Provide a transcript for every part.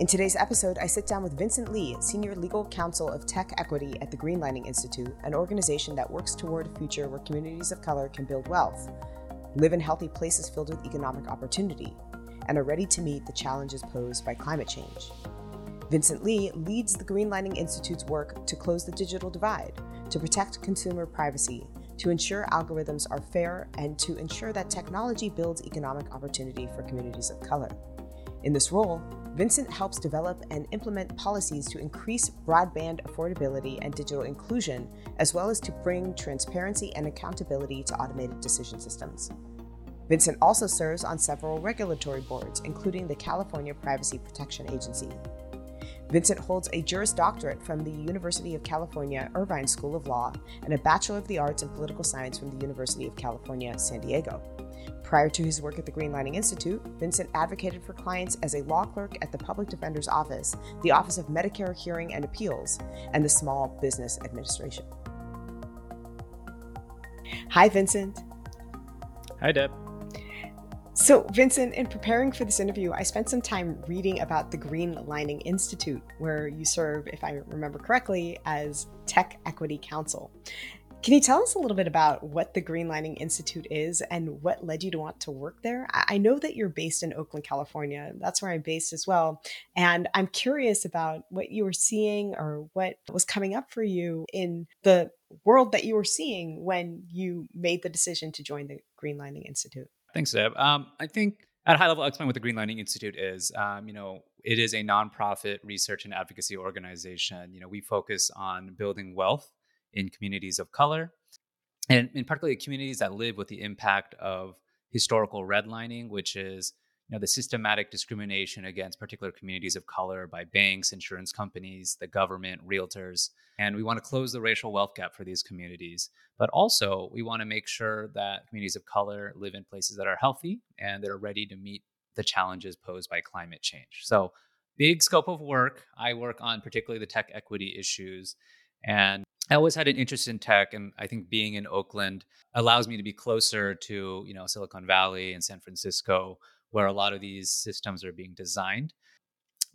In today's episode, I sit down with Vinhcent Le, Senior Legal Counsel of Tech Equity at the Greenlining Institute, an organization that works toward a future where communities of color can build wealth, live in healthy places filled with economic opportunity, and are ready to meet the challenges posed by climate change. Vinhcent Le leads the Greenlining Institute's work to close the digital divide, to protect consumer privacy, to ensure algorithms are fair, and to ensure that technology builds economic opportunity for communities of color. In this role, Vinhcent helps develop and implement policies to increase broadband affordability and digital inclusion, as well as to bring transparency and accountability to automated decision systems. Vinhcent also serves on several regulatory boards, including the California Privacy Protection Agency. Vinhcent holds a Juris Doctorate from the University of California Irvine School of Law and a Bachelor of the Arts in Political Science from the University of California, San Diego. Prior to his work at the Greenlining Institute, Vinhcent advocated for clients as a law clerk at the Public Defender's Office, the Office of Medicare Hearing and Appeals, and the Small Business Administration. Hi, Vinhcent. Hi, Deb. So, Vinhcent, in preparing for this interview, I spent some time reading about the Green Lining Institute, where you serve, if I remember correctly, as Tech Equity Counsel. Can you tell us a little bit about what the Greenlining Institute is and what led you to want to work there? I know that you're based in Oakland, California. That's where I'm based as well. And I'm curious about what you were seeing or what was coming up for you in the world that you were seeing when you made the decision to join the Greenlining Institute. Thanks, Deb. Um, I think at a high level, I'll explain what the Greenlining Institute is. Um, you know, it is a nonprofit research and advocacy organization. You know, we focus on building wealth in communities of color, and in particularly communities that live with the impact of historical redlining, which is you know, the systematic discrimination against particular communities of color by banks, insurance companies, the government, realtors. And we want to close the racial wealth gap for these communities. But also, we want to make sure that communities of color live in places that are healthy and that are ready to meet the challenges posed by climate change. So, big scope of work. I work on particularly the tech equity issues. And I always had an interest in tech, and I think being in Oakland allows me to be closer to, you know, Silicon Valley and San Francisco, where a lot of these systems are being designed.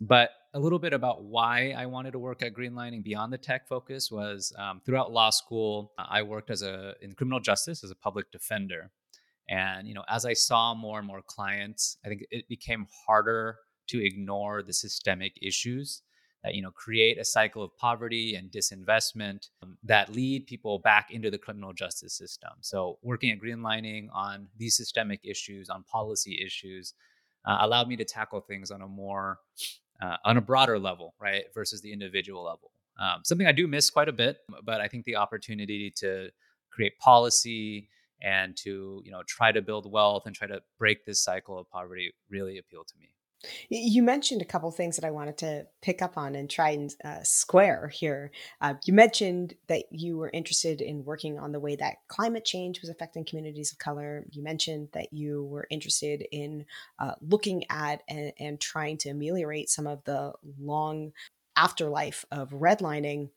But a little bit about why I wanted to work at Greenlining beyond the tech focus was um, throughout law school, I worked as a in criminal justice as a public defender, and you know as I saw more and more clients, I think it became harder to ignore the systemic issues that you know create a cycle of poverty and disinvestment um, that lead people back into the criminal justice system. So working at Greenlining on these systemic issues, on policy issues, uh, allowed me to tackle things on a more uh, on a broader level, right, versus the individual level. Um, something I do miss quite a bit, but I think the opportunity to create policy and to you know try to build wealth and try to break this cycle of poverty really appealed to me. You mentioned a couple things that I wanted to pick up on and try and uh, square here. Uh, you mentioned that you were interested in working on the way that climate change was affecting communities of color. You mentioned that you were interested in uh, looking at and, and trying to ameliorate some of the long afterlife of redlining.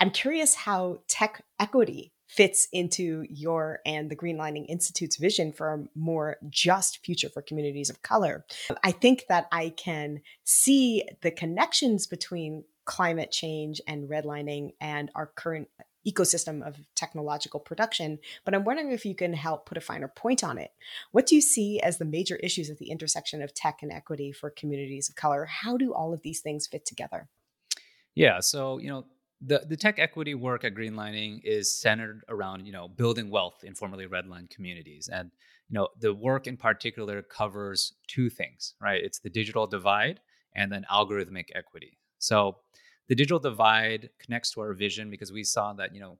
I'm curious how tech equity fits into your and the Greenlining Institute's vision for a more just future for communities of color. I think that I can see the connections between climate change and redlining and our current ecosystem of technological production, but I'm wondering if you can help put a finer point on it. What do you see as the major issues at the intersection of tech and equity for communities of color? How do all of these things fit together? Yeah, so, you know, the, the tech equity work at Greenlining is centered around you know building wealth in formerly redlined communities. And you know the work in particular covers two things right? It's the digital divide and then algorithmic equity. So the digital divide connects to our vision because we saw that you know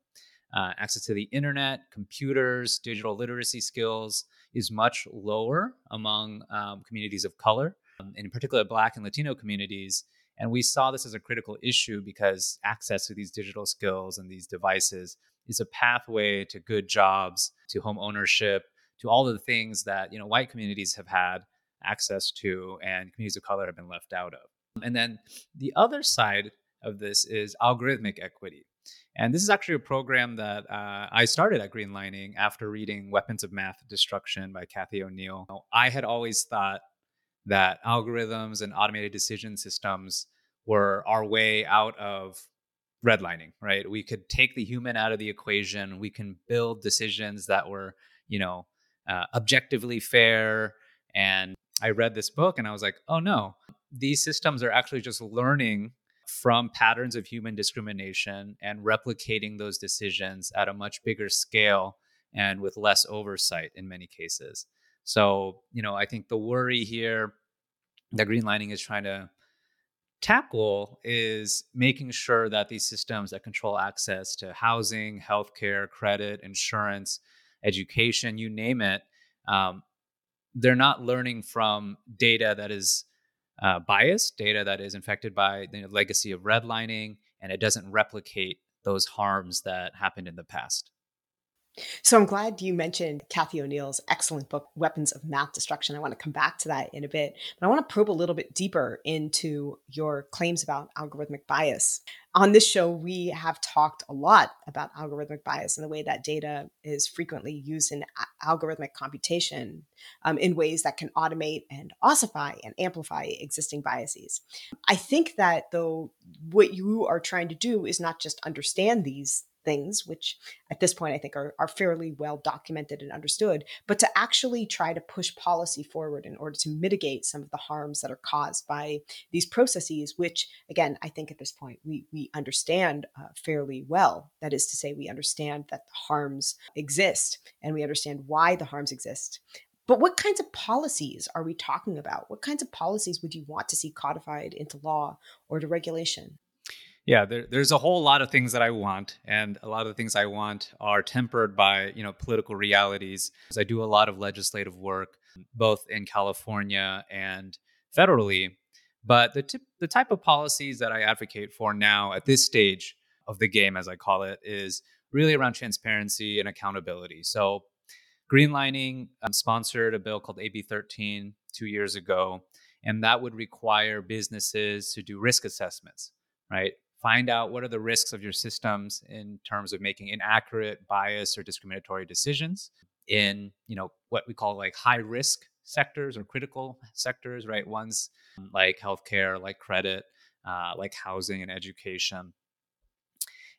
uh, access to the internet computers digital literacy skills is much lower among um, communities of color um, in particular black and latino communities And we saw this as a critical issue because access to these digital skills and these devices is a pathway to good jobs, to home ownership, to all the things that you know white communities have had access to and communities of color have been left out of. And then the other side of this is algorithmic equity. And this is actually a program that uh, I started at Greenlining after reading Weapons of Math Destruction by Cathy O'Neil. I had always thought that algorithms and automated decision systems were our way out of redlining, right? We could take the human out of the equation. We can build decisions that were, you know, uh, objectively fair. And I read this book and I was like, oh no, these systems are actually just learning from patterns of human discrimination and replicating those decisions at a much bigger scale and with less oversight in many cases. So, you know, I think the worry here that Greenlining is trying to tackle is making sure that these systems that control access to housing, healthcare, credit, insurance, education, you name it, um, they're not learning from data that is uh, biased, data that is infected by the legacy of redlining, and it doesn't replicate those harms that happened in the past. So I'm glad you mentioned Cathy O'Neil's excellent book, Weapons of Math Destruction. I want to come back to that in a bit, but I want to probe a little bit deeper into your claims about algorithmic bias. On this show, we have talked a lot about algorithmic bias and the way that data is frequently used in algorithmic computation um, in ways that can automate and ossify and amplify existing biases. I think that, though, what you are trying to do is not just understand these things, which at this point I think are, are fairly well documented and understood, but to actually try to push policy forward in order to mitigate some of the harms that are caused by these processes, which again, I think at this point we, we understand uh, fairly well. That is to say, we understand that the harms exist and we understand why the harms exist. But what kinds of policies are we talking about? What kinds of policies would you want to see codified into law or to regulation? Yeah, there, there's a whole lot of things that I want, and a lot of the things I want are tempered by you know political realities. I do a lot of legislative work, both in California and federally. But the t- the type of policies that I advocate for now at this stage of the game, as I call it, is really around transparency and accountability. So, Greenlining um, sponsored a bill called AB 13 two years ago, and that would require businesses to do risk assessments, right? Find out what are the risks of your systems in terms of making inaccurate bias or discriminatory decisions in you know what we call like high risk sectors or critical sectors right? Ones like healthcare like credit uh, like housing and education.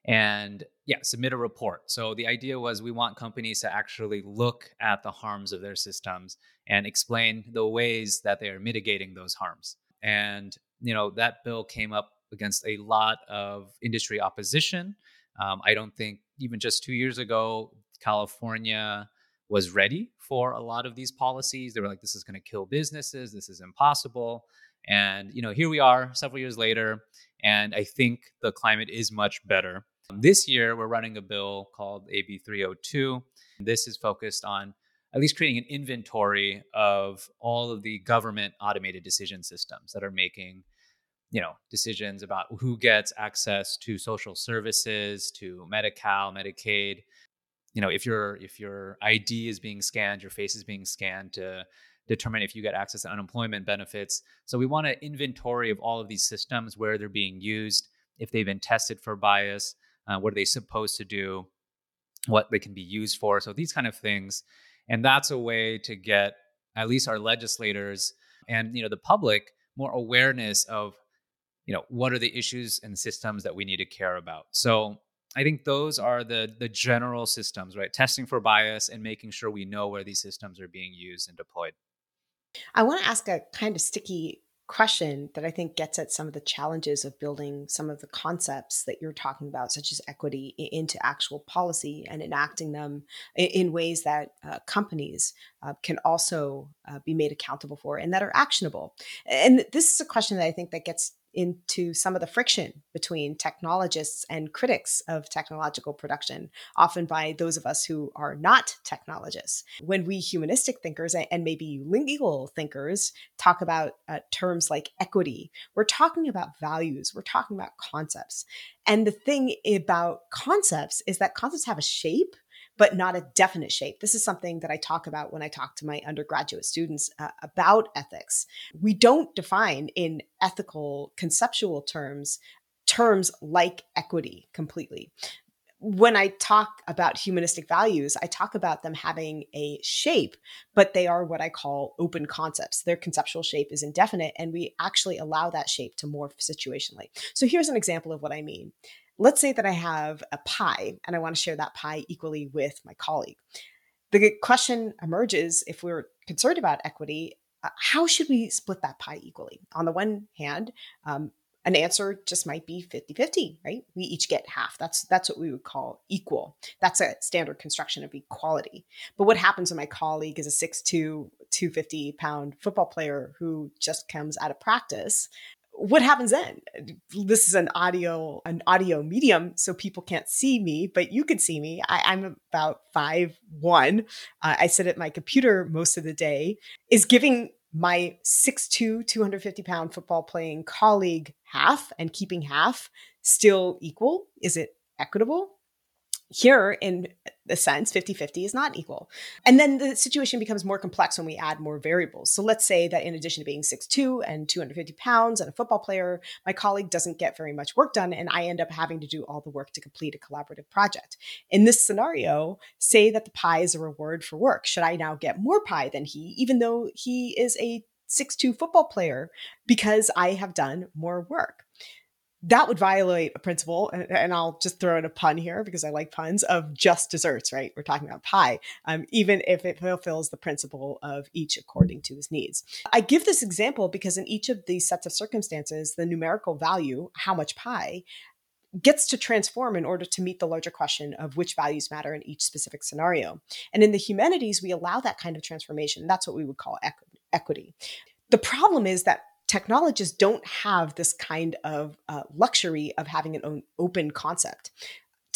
And yeah submit a report. So the idea was we want companies to actually look at the harms of their systems and explain the ways that they are mitigating those harms. And you know that bill came up against a lot of industry opposition. Um, I don't think even just two years ago, California was ready for a lot of these policies. They were like, this is going to kill businesses, this is impossible. And you know, here we are several years later, and I think the climate is much better. This year, we're running a bill called AB 302. This is focused on at least creating an inventory of all of the government automated decision systems that are making you know decisions about who gets access to social services to Medi-Cal, Medicaid. You know, if your if your ID is being scanned, your face is being scanned to determine if you get access to unemployment benefits. So we want an inventory of all of these systems, where they're being used, if they've been tested for bias, uh, what are they supposed to do, what they can be used for. So these kind of things, and that's a way to get at least our legislators and you know the public more awareness of you know what are the issues and systems that we need to care about? So i think those are the the general systems right? Testing for bias and making sure we know where these systems are being used and deployed. I want to ask a kind of sticky question that I think gets at some of the challenges of building some of the concepts that you're talking about, such as equity, into actual policy and enacting them in ways that uh, companies uh, can also uh, be made accountable for and that are actionable. And this is a question that I think that gets into some of the friction between technologists and critics of technological production, often by those of us who are not technologists. When we humanistic thinkers and maybe legal thinkers talk about uh, terms like equity, we're talking about values, we're talking about concepts. And the thing about concepts is that concepts have a shape but not a definite shape. This is something that I talk about when I talk to my undergraduate students uh, about ethics. We don't define in ethical conceptual terms terms like equity completely. When I talk about humanistic values, I talk about them having a shape, but they are what I call open concepts. Their conceptual shape is indefinite, and we actually allow that shape to morph situationally. So here's an example of what I mean let's say that I have a pie and I want to share that pie equally with my colleague. The question emerges if we're concerned about equity, uh, how should we split that pie equally? On the one hand, um, an answer just might be 50-50 right? We each get half. That's that's what we would call equal. That's a standard construction of equality. But what happens when my colleague is a 6'2 250 pound football player who just comes out of practice what happens then? This is an audio an audio medium so people can't see me but you can see me. I, am about five one. Uh, i sit at my computer most of the day. Is giving my 6'2 250 pound football playing colleague half and keeping half still equal? Is it equitable here in the sense 50-50 is not equal. And then the situation becomes more complex when we add more variables. So let's say that in addition to being 6'2 and 250 pounds and a football player my colleague doesn't get very much work done and i end up having to do all the work to complete a collaborative project. In this scenario say that the pie is a reward for work. Should i now get more pie than he even though he is a 6'2 football player because i have done more work that would violate a principle, and, and, I'll just throw in a pun here because I like puns of just desserts, right? We're talking about pie, um, even if it fulfills the principle of each according to his needs. I give this example because in each of these sets of circumstances, the numerical value, how much pie, gets to transform in order to meet the larger question of which values matter in each specific scenario. And in the humanities, we allow that kind of transformation. That's what we would call equity. The problem is that technologists don't have this kind of uh, luxury of having an open concept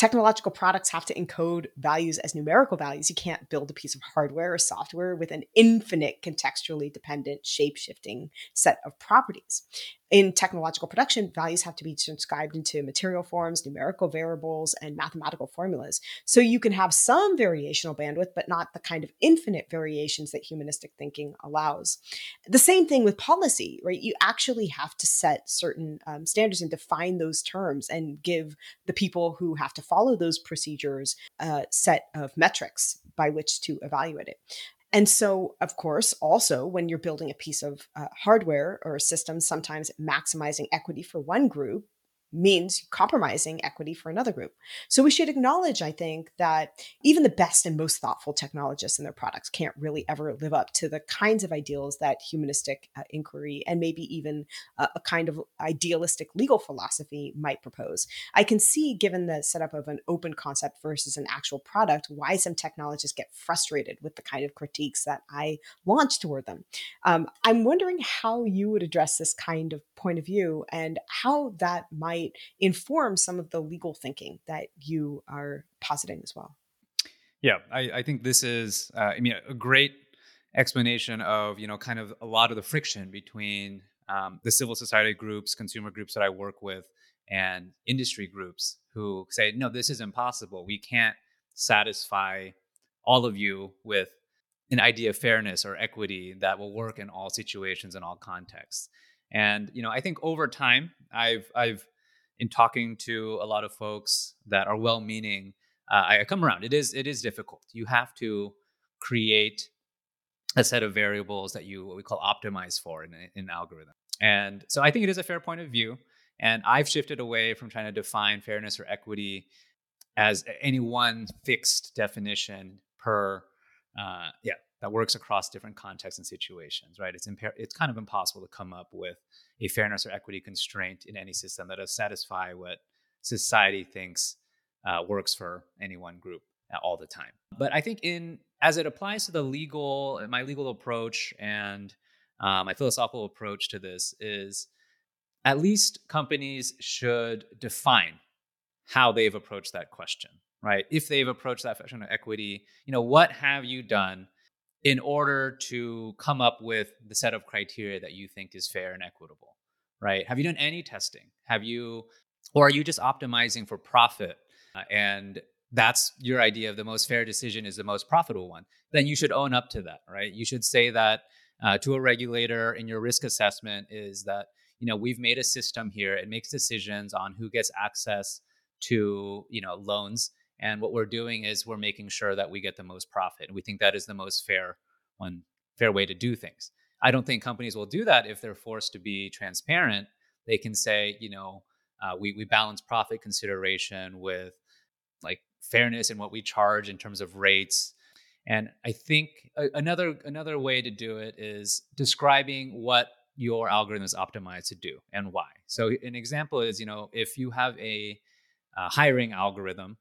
technological products have to encode values as numerical values. You can't build a piece of hardware or software with an infinite contextually dependent shape shifting set of properties in technological production, values have to be transcribed into material forms, numerical variables, and mathematical formulas. So you can have some variational bandwidth, but not the kind of infinite variations that humanistic thinking allows. The same thing with policy, right? You actually have to set certain um, standards and define those terms and give the people who have to follow those procedures a set of metrics by which to evaluate it. And so, of course, also when you're building a piece of uh, hardware or a system, sometimes maximizing equity for one group means compromising equity for another group. So we should acknowledge, I think, that even the best and most thoughtful technologists and their products can't really ever live up to the kinds of ideals that humanistic uh, inquiry and maybe even uh, a kind of idealistic legal philosophy might propose. I can see, given the setup of an open concept versus an actual product, why some technologists get frustrated with the kind of critiques that I launch toward them. Um, I'm wondering how you would address this kind of point of view and how that might inform some of the legal thinking that you are positing as well. Yeah, I, I think this is, uh, I mean, a great explanation of, you know, kind of a lot of the friction between um, the civil society groups, consumer groups that I work with, and industry groups who say, no, this is impossible. We can't satisfy all of you with an idea of fairness or equity that will work in all situations and all contexts. And you know, I think over time, I've I've in talking to a lot of folks that are well-meaning, uh, I come around. It is it is difficult. You have to create a set of variables that you what we call optimize for in, an algorithm. And so I think it is a fair point of view. And I've shifted away from trying to define fairness or equity as any one fixed definition per uh, yeah that works across different contexts and situations, right? It's impar- it's kind of impossible to come up with a fairness or equity constraint in any system that does satisfy what society thinks uh, works for any one group all the time. But I think in as it applies to the legal, my legal approach and uh, my philosophical approach to this is at least companies should define how they've approached that question, right? If they've approached that question of equity, you know, what have you done in order to come up with the set of criteria that you think is fair and equitable, right? Have you done any testing? Have you, or are you just optimizing for profit? Uh, and that's your idea of the most fair decision is the most profitable one. Then you should own up to that, right? You should say that uh, to a regulator in your risk assessment is that you know we've made a system here it makes decisions on who gets access to you know loans and what we're doing is we're making sure that we get the most profit and we think that is the most fair one fair way to do things i don't think companies will do that if they're forced to be transparent they can say you know uh, we, we balance profit consideration with like fairness in what we charge in terms of rates and i think another another way to do it is describing what your algorithm is optimized to do and why. So an example is, you know, if you have a, a hiring algorithm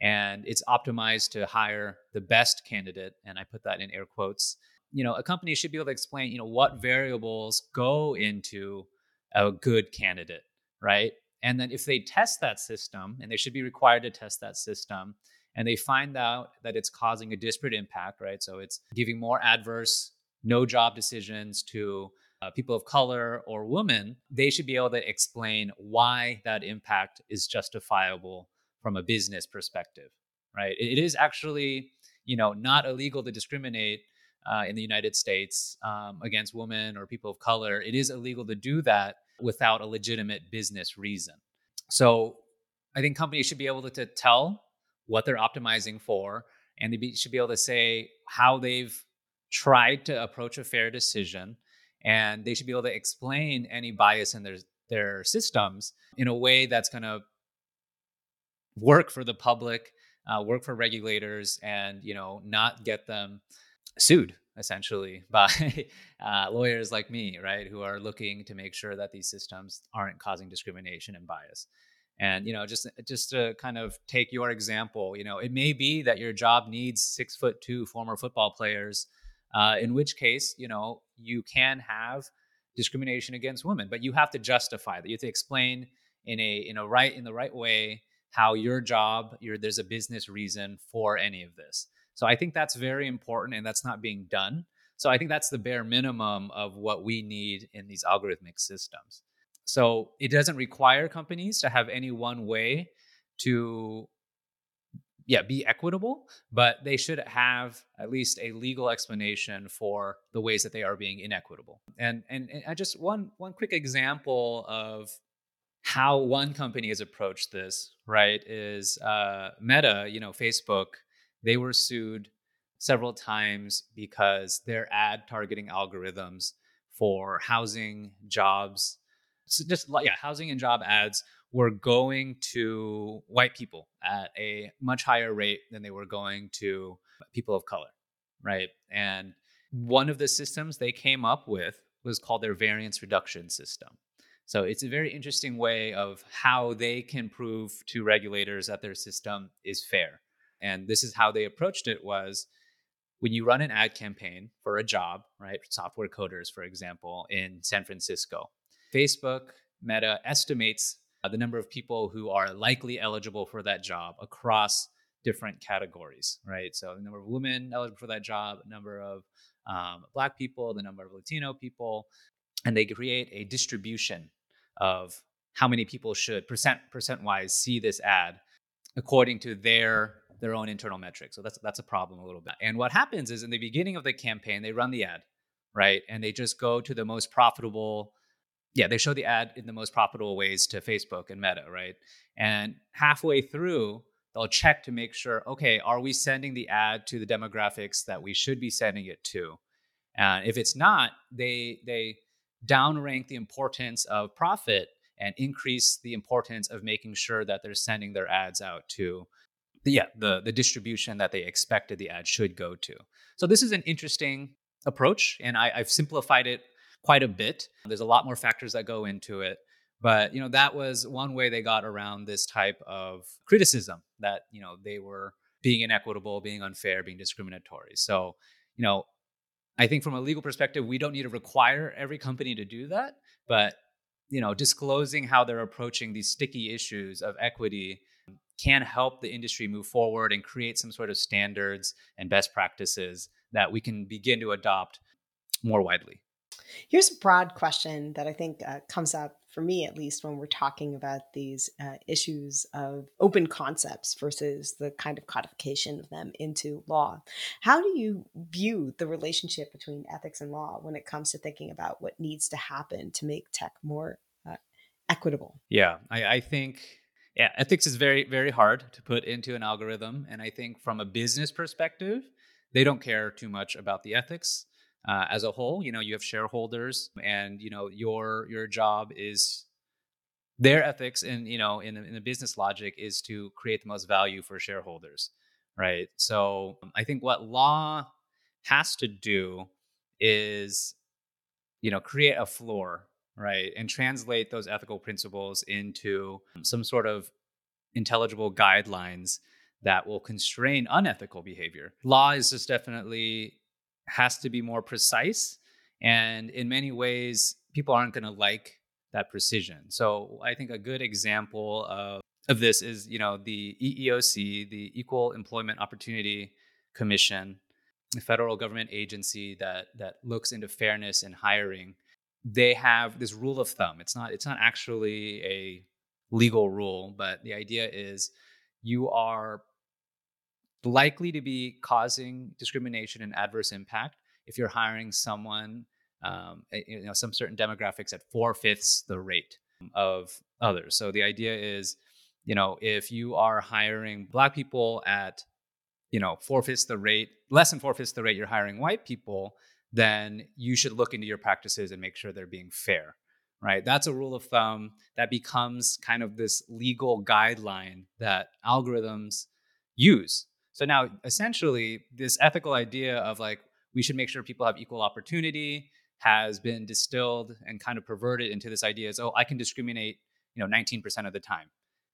and it's optimized to hire the best candidate, and I put that in air quotes, you know, a company should be able to explain, you know, what variables go into a good candidate, right? And then if they test that system, and they should be required to test that system, and they find out that it's causing a disparate impact, right? So it's giving more adverse no job decisions to uh, people of color or women, they should be able to explain why that impact is justifiable from a business perspective, right? It is actually, you know, not illegal to discriminate uh, in the United States um, against women or people of color. It is illegal to do that without a legitimate business reason. So I think companies should be able to, to tell what they're optimizing for, and they be, should be able to say how they've tried to approach a fair decision and they should be able to explain any bias in their their systems in a way that's going to work for the public, uh, work for regulators, and you know not get them sued essentially by uh, lawyers like me, right, who are looking to make sure that these systems aren't causing discrimination and bias. And you know, just just to kind of take your example, you know, it may be that your job needs six foot two former football players uh, in which case, you know, you can have discrimination against women, but you have to justify that. You have to explain in a in a right in the right way how your job, your there's a business reason for any of this. So I think that's very important, and that's not being done. So I think that's the bare minimum of what we need in these algorithmic systems. So it doesn't require companies to have any one way to yeah, be equitable, but they should have at least a legal explanation for the ways that they are being inequitable. And and, and just one one quick example of how one company has approached this, right, is uh, Meta, you know, Facebook, they were sued several times because their ad targeting algorithms for housing, jobs, so just yeah, housing and job ads were going to white people at a much higher rate than they were going to people of color, right? And one of the systems they came up with was called their variance reduction system. So it's a very interesting way of how they can prove to regulators that their system is fair. And this is how they approached it was when you run an ad campaign for a job, right? Software coders, for example, in San Francisco. Facebook Meta estimates uh, the number of people who are likely eligible for that job across different categories, right? So the number of women eligible for that job, number of um, Black people, the number of Latino people, and they create a distribution of how many people should percent percent wise see this ad according to their their own internal metrics. So that's that's a problem a little bit. And what happens is in the beginning of the campaign, they run the ad, right? And they just go to the most profitable yeah, they show the ad in the most profitable ways to Facebook and Meta, right? And halfway through, they'll check to make sure, okay, are we sending the ad to the demographics that we should be sending it to? And if it's not, they they downrank the importance of profit and increase the importance of making sure that they're sending their ads out to the, yeah, the the distribution that they expected the ad should go to. So this is an interesting approach, and I, I've simplified it quite a bit. There's a lot more factors that go into it. But you know that was one way they got around this type of criticism that you know they were being inequitable, being unfair, being discriminatory. So you know, I think from a legal perspective, we don't need to require every company to do that, but you know, disclosing how they're approaching these sticky issues of equity can help the industry move forward and create some sort of standards and best practices that we can begin to adopt more widely. Here's a broad question that I think uh, comes up for me, at least, when we're talking about these uh, issues of open concepts versus the kind of codification of them into law. How do you view the relationship between ethics and law when it comes to thinking about what needs to happen to make tech more uh, equitable? Yeah, I, I think yeah, ethics is very, very hard to put into an algorithm. And I think from a business perspective, they don't care too much about the ethics uh, as a whole. You know, you have shareholders, and you know your your job is their ethics, and you know, in in the business logic is to create the most value for shareholders, right? So I think what law has to do is, you know, create a floor, right, and translate those ethical principles into some sort of intelligible guidelines that will constrain unethical behavior. Law is just definitely has to be more precise. And in many ways, people aren't going to like that precision. So I think a good example of, of this is, you know, the EEOC, the Equal Employment Opportunity Commission, the federal government agency that that looks into fairness in hiring. They have this rule of thumb. It's not it's not actually a legal rule, but the idea is you are likely to be causing discrimination and adverse impact if you're hiring someone, um, you know, some certain demographics at four fifths the rate of others. So the idea is, you know, if you are hiring black people at, you know, four fifths the rate, less than four fifths the rate you're hiring white people, then you should look into your practices and make sure they're being fair right? That's a rule of thumb that becomes kind of this legal guideline that algorithms use. So now, essentially, this ethical idea of like we should make sure people have equal opportunity has been distilled and kind of perverted into this idea is oh I can discriminate you know 19% of the time,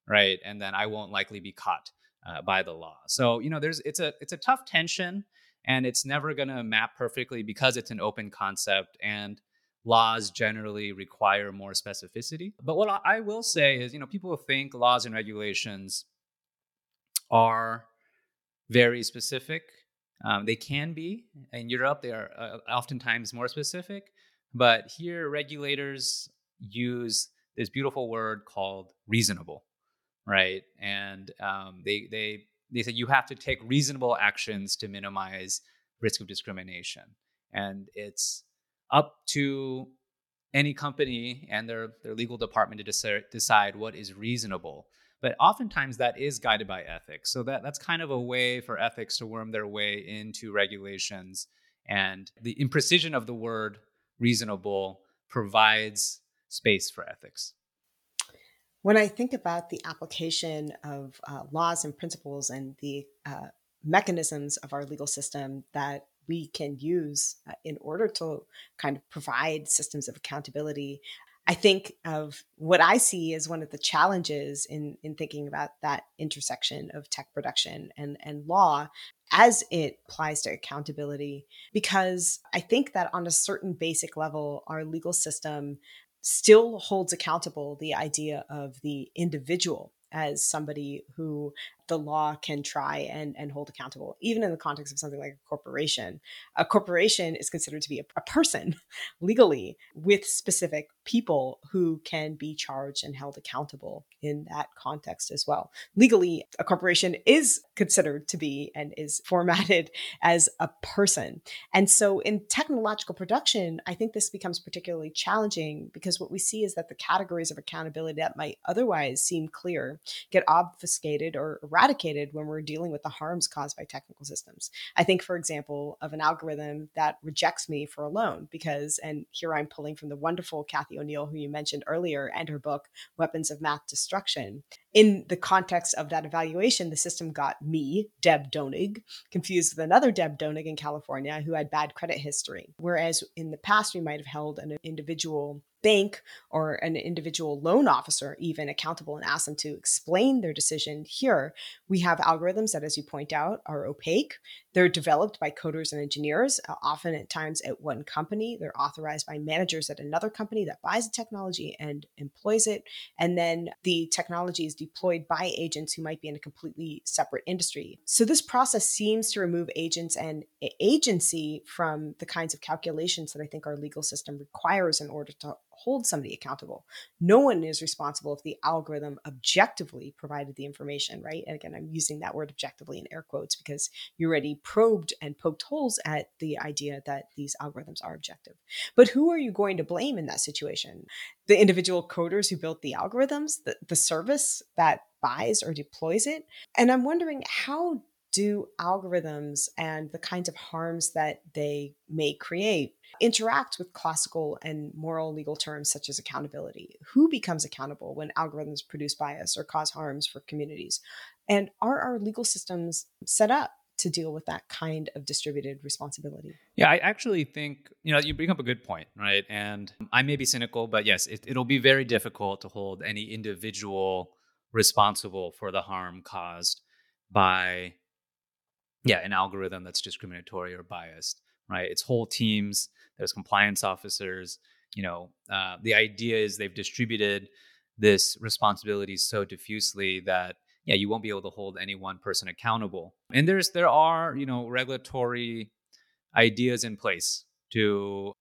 right? And then I won't likely be caught uh, by the law. So you know there's it's a it's a tough tension, and it's never going to map perfectly because it's an open concept and laws generally require more specificity. But what I will say is, you know, people think laws and regulations are very specific. Um, they can be. In Europe, they are uh, oftentimes more specific. But here, regulators use this beautiful word called reasonable, right? And um, they they they said you have to take reasonable actions to minimize risk of discrimination, and it's up to any company and their their legal department to decide, decide what is reasonable but oftentimes that is guided by ethics. So that that's kind of a way for ethics to worm their way into regulations. And the imprecision of the word reasonable provides space for ethics. When I think about the application of uh, laws and principles and the uh, mechanisms of our legal system that we can use uh, in order to kind of provide systems of accountability, I think of what I see as one of the challenges in in thinking about that intersection of tech production and and law as it applies to accountability because I think that on a certain basic level our legal system still holds accountable the idea of the individual as somebody who the law can try and, and hold accountable, even in the context of something like a corporation. A corporation is considered to be a, a person legally with specific people who can be charged and held accountable in that context as well. Legally, a corporation is considered to be and is formatted as a person. And so in technological production, I think this becomes particularly challenging because what we see is that the categories of accountability that might otherwise seem clear get obfuscated or eradicated when we're dealing with the harms caused by technical systems. I think, for example, of an algorithm that rejects me for a loan because, and here I'm pulling from the wonderful Cathy O'Neil, who you mentioned earlier, and her book, Weapons of Math Destruction. In the context of that evaluation, the system got me, Deb Donig, confused with another Deb Donig in California who had bad credit history. Whereas in the past, we might have held an individual bank or an individual loan officer even accountable and ask them to explain their decision. Here, we have algorithms that, as you point out, are opaque. They're developed by coders and engineers, uh, often at times at one company. They're authorized by managers at another company that buys the technology and employs it. And then the technology is deployed by agents who might be in a completely separate industry. So this process seems to remove agents and agency from the kinds of calculations that I think our legal system requires in order to hold somebody accountable. No one is responsible if the algorithm objectively provided the information, right? And again, I'm using that word objectively in air quotes because you already probed and poked holes at the idea that these algorithms are objective. But who are you going to blame in that situation? The individual coders who built the algorithms, the, the service that buys or deploys it? And I'm wondering how do algorithms and the kinds of harms that they may create interact with classical and moral legal terms such as accountability? Who becomes accountable when algorithms produce bias or cause harms for communities? And are our legal systems set up to deal with that kind of distributed responsibility? Yeah, I actually think, you know, you bring up a good point, right? And I may be cynical, but yes, it, it'll be very difficult to hold any individual responsible for the harm caused by yeah, an algorithm that's discriminatory or biased, right? It's whole teams, there's compliance officers. You know, uh, the idea is they've distributed this responsibility so diffusely that yeah, you won't be able to hold any one person accountable. And there's there are you know regulatory ideas in place to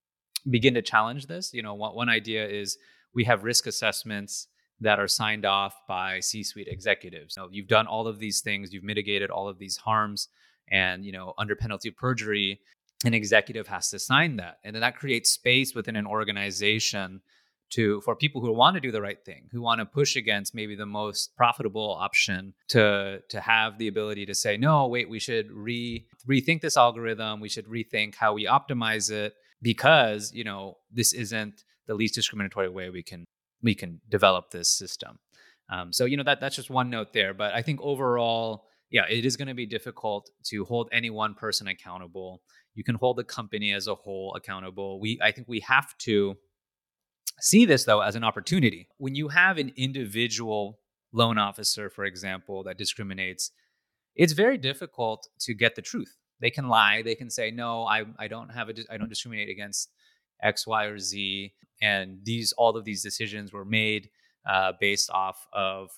begin to challenge this. You know, one, one idea is we have risk assessments that are signed off by C-suite executives. You know, you've done all of these things, you've mitigated all of these harms and you know under penalty of perjury an executive has to sign that. And then that creates space within an organization to for people who want to do the right thing who want to push against maybe the most profitable option to to have the ability to say no wait we should re rethink this algorithm. We should rethink how we optimize it because you know this isn't the least discriminatory way we can we can develop this system. Um, so you know that that's just one note there but i think overall yeah, it is going to be difficult to hold any one person accountable. You can hold the company as a whole accountable. We I think we have to see this though as an opportunity. When you have an individual loan officer, for example, that discriminates, it's very difficult to get the truth. They can lie. They can say, "No, I I don't have a I don't discriminate against X, Y, or Z." And these all of these decisions were made uh, based off of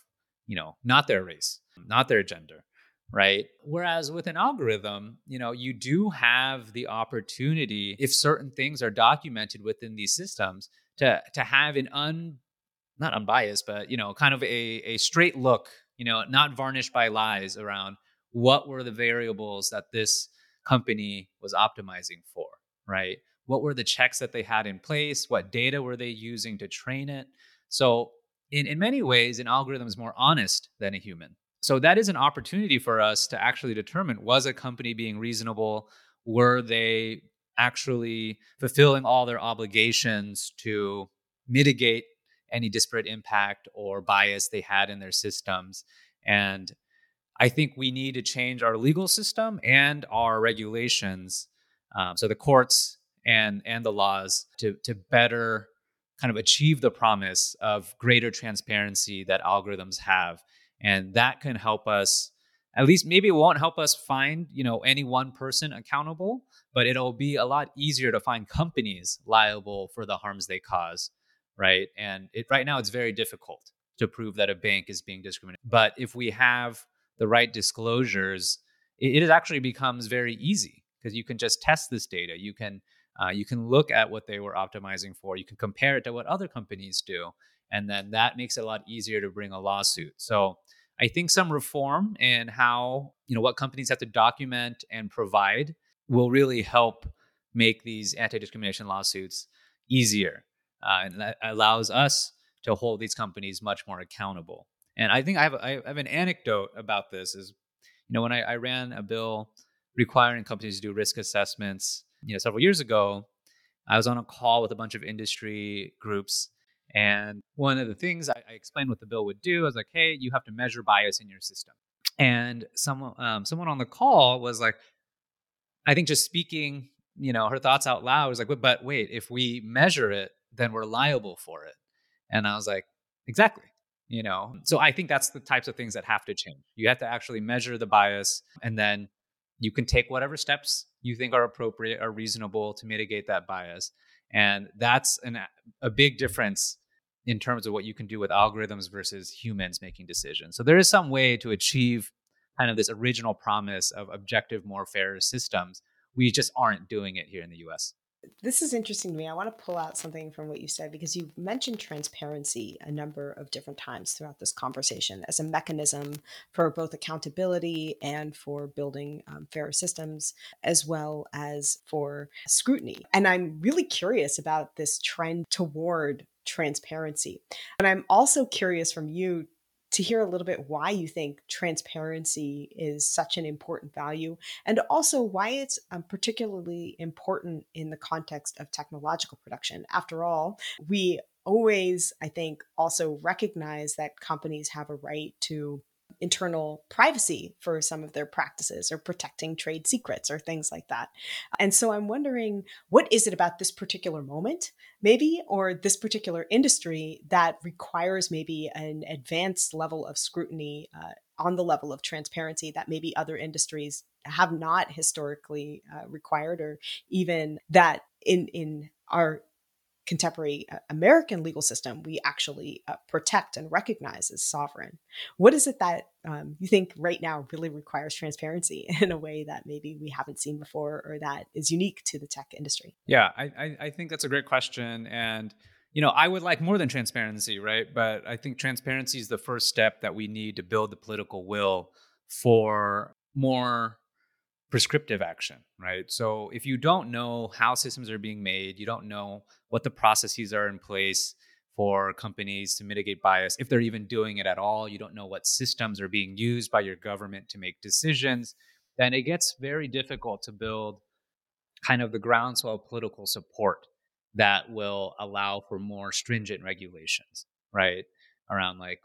you know not their race, not their gender, right? Whereas with an algorithm you know you do have the opportunity if certain things are documented within these systems to to have an un not unbiased but you know kind of a a straight look you know not varnished by lies around what were the variables that this company was optimizing for right? What were the checks that they had in place? What data were they using to train it? So in, in many ways an algorithm is more honest than a human so that is an opportunity for us to actually determine was a company being reasonable? Were they actually fulfilling all their obligations to mitigate any disparate impact or bias they had in their systems? And I think we need to change our legal system and our regulations, um, so the courts and and the laws to to better kind of achieve the promise of greater transparency that algorithms have and that can help us at least maybe it won't help us find you know any one person accountable but it'll be a lot easier to find companies liable for the harms they cause right? And it right now it's very difficult to prove that a bank is being discriminated. But if we have the right disclosures it, it actually becomes very easy because you can just test this data. You can uh, you can look at what they were optimizing for. You can compare it to what other companies do. And then that makes it a lot easier to bring a lawsuit. So i think some reform in how you know what companies have to document and provide will really help make these anti-discrimination lawsuits easier uh, and that allows us to hold these companies much more accountable. And i think i have, I have an anecdote about this is you know when I, I ran a bill requiring companies to do risk assessments you know several years ago i was on a call with a bunch of industry groups and one of the things I, I, explained what the bill would do, I was like, hey, you have to measure bias in your system. And someone, um, someone on the call was like, I think just speaking, you know, her thoughts out loud was like, but wait, if we measure it, then we're liable for it. And I was like, exactly. You know, so I think that's the types of things that have to change. You have to actually measure the bias and then you can take whatever steps you think are appropriate or reasonable to mitigate that bias. And that's an, a big difference in terms of what you can do with algorithms versus humans making decisions. So there is some way to achieve kind of this original promise of objective, more fair systems. We just aren't doing it here in the US. This is interesting to me. I want to pull out something from what you said because you mentioned transparency a number of different times throughout this conversation as a mechanism for both accountability and for building um, fairer systems, as well as for scrutiny. And I'm really curious about this trend toward transparency. And I'm also curious from you to hear a little bit why you think transparency is such an important value and also why it's um, particularly important in the context of technological production. After all, we always, I think, also recognize that companies have a right to internal privacy for some of their practices or protecting trade secrets or things like that. And so I'm wondering what is it about this particular moment, maybe, or this particular industry that requires maybe an advanced level of scrutiny uh, on the level of transparency that maybe other industries have not historically uh, required or even that in in our contemporary uh, American legal system we actually uh, protect and recognize as sovereign. What is it that um, you think right now really requires transparency in a way that maybe we haven't seen before or that is unique to the tech industry? Yeah, I, I think that's a great question. And, you know, I would like more than transparency, right? But I think transparency is the first step that we need to build the political will for more prescriptive action, right? So if you don't know how systems are being made, you don't know what the processes are in place for companies to mitigate bias, if they're even doing it at all, you don't know what systems are being used by your government to make decisions, then it gets very difficult to build kind of the groundswell of political support that will allow for more stringent regulations, right? Around like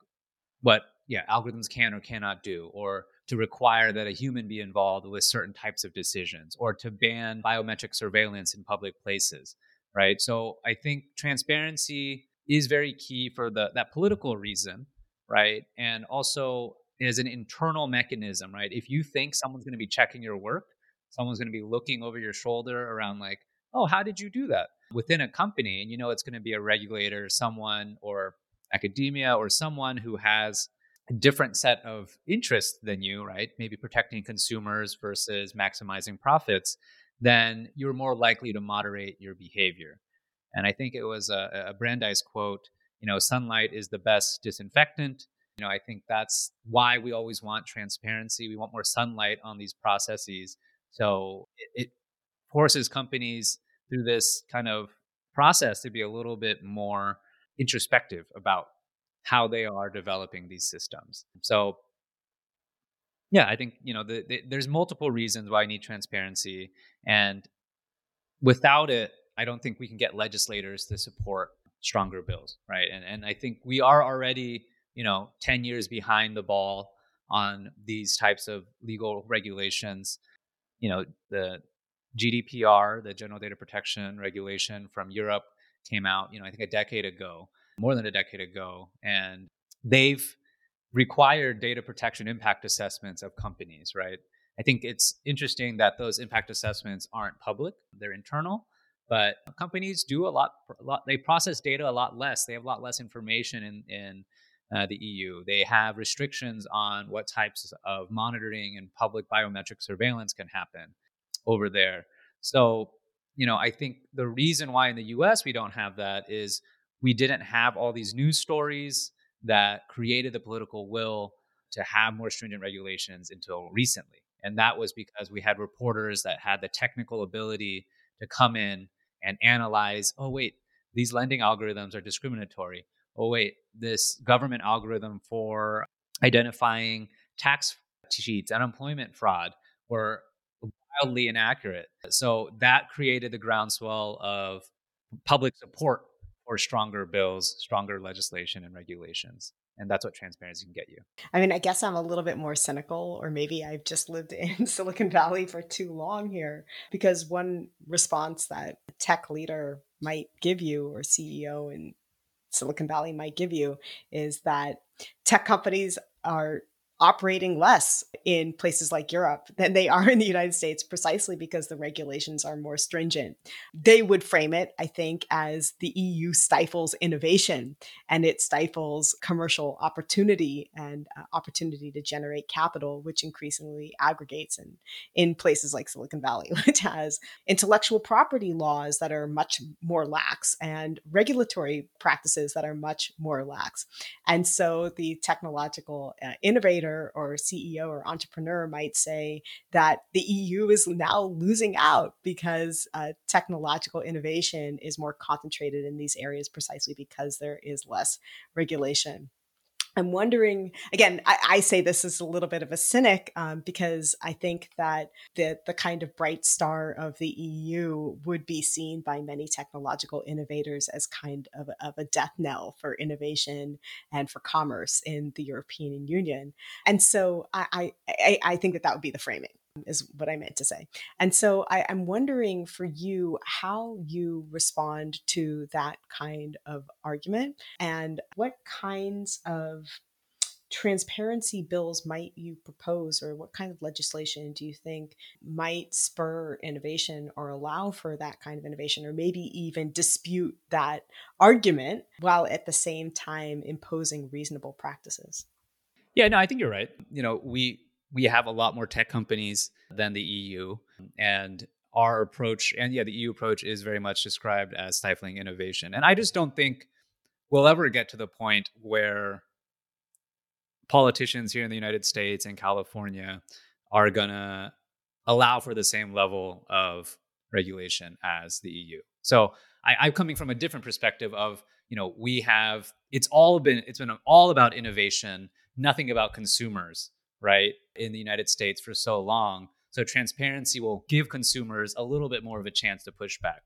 what yeah algorithms can or cannot do or to require that a human be involved with certain types of decisions or to ban biometric surveillance in public places right? So i think transparency is very key for the that political reason right? And also as an internal mechanism right? If you think someone's going to be checking your work someone's going to be looking over your shoulder around like oh how did you do that? Within a company and you know it's going to be a regulator someone or academia or someone who has different set of interests than you, right? Maybe protecting consumers versus maximizing profits, then you're more likely to moderate your behavior. And I think it was a, a Brandeis quote, you know, sunlight is the best disinfectant. You know, I think that's why we always want transparency. We want more sunlight on these processes. So it, it forces companies through this kind of process to be a little bit more introspective about how they are developing these systems. So, yeah, I think you know the, the, there's multiple reasons why I need transparency, and without it, I don't think we can get legislators to support stronger bills, right? And and I think we are already you know 10 years behind the ball on these types of legal regulations. You know the GDPR, the General Data Protection Regulation from Europe, came out, you know, I think a decade ago, more than a decade ago, and they've required data protection impact assessments of companies, right? I think it's interesting that those impact assessments aren't public, they're internal, but companies do a lot, a lot they process data a lot less. They have a lot less information in, in uh, the EU. They have restrictions on what types of monitoring and public biometric surveillance can happen over there. So you know, I think the reason why in the US we don't have that is we didn't have all these news stories that created the political will to have more stringent regulations until recently. And that was because we had reporters that had the technical ability to come in and analyze oh, wait, these lending algorithms are discriminatory. Oh, wait, this government algorithm for identifying tax cheats, unemployment fraud, were wildly inaccurate. So that created the groundswell of public support for stronger bills, stronger legislation and regulations. And that's what transparency can get you. I mean, I guess I'm a little bit more cynical, or maybe I've just lived in Silicon Valley for too long here, because one response that a tech leader might give you or CEO in Silicon Valley might give you is that tech companies are operating less in places like Europe than they are in the United States precisely because the regulations are more stringent. They would frame it, I think, as the EU stifles innovation and it stifles commercial opportunity and uh, opportunity to generate capital, which increasingly aggregates in, in places like Silicon Valley, which has intellectual property laws that are much more lax and regulatory practices that are much more lax. And so the technological uh, innovator or CEO or entrepreneur might say that the EU is now losing out because uh, technological innovation is more concentrated in these areas precisely because there is less regulation. I'm wondering again. I, I, say this as a little bit of a cynic um, because I think that the the kind of bright star of the EU would be seen by many technological innovators as kind of, of a death knell for innovation and for commerce in the European Union. And so I I, I think that that would be the framing is what I meant to say. And so I, am wondering for you how you respond to that kind of argument and what kinds of transparency bills might you propose or what kind of legislation do you think might spur innovation or allow for that kind of innovation or maybe even dispute that argument while at the same time imposing reasonable practices yeah no i think you're right you know we we have a lot more tech companies than the EU. And our approach, and yeah, the EU approach is very much described as stifling innovation. And I just don't think we'll ever get to the point where politicians here in the United States and California are going to allow for the same level of regulation as the EU. So I, am coming from a different perspective of, you know, we have it's all been it's been all about innovation, nothing about consumers right, in the United States for so long. So transparency will give consumers a little bit more of a chance to push back.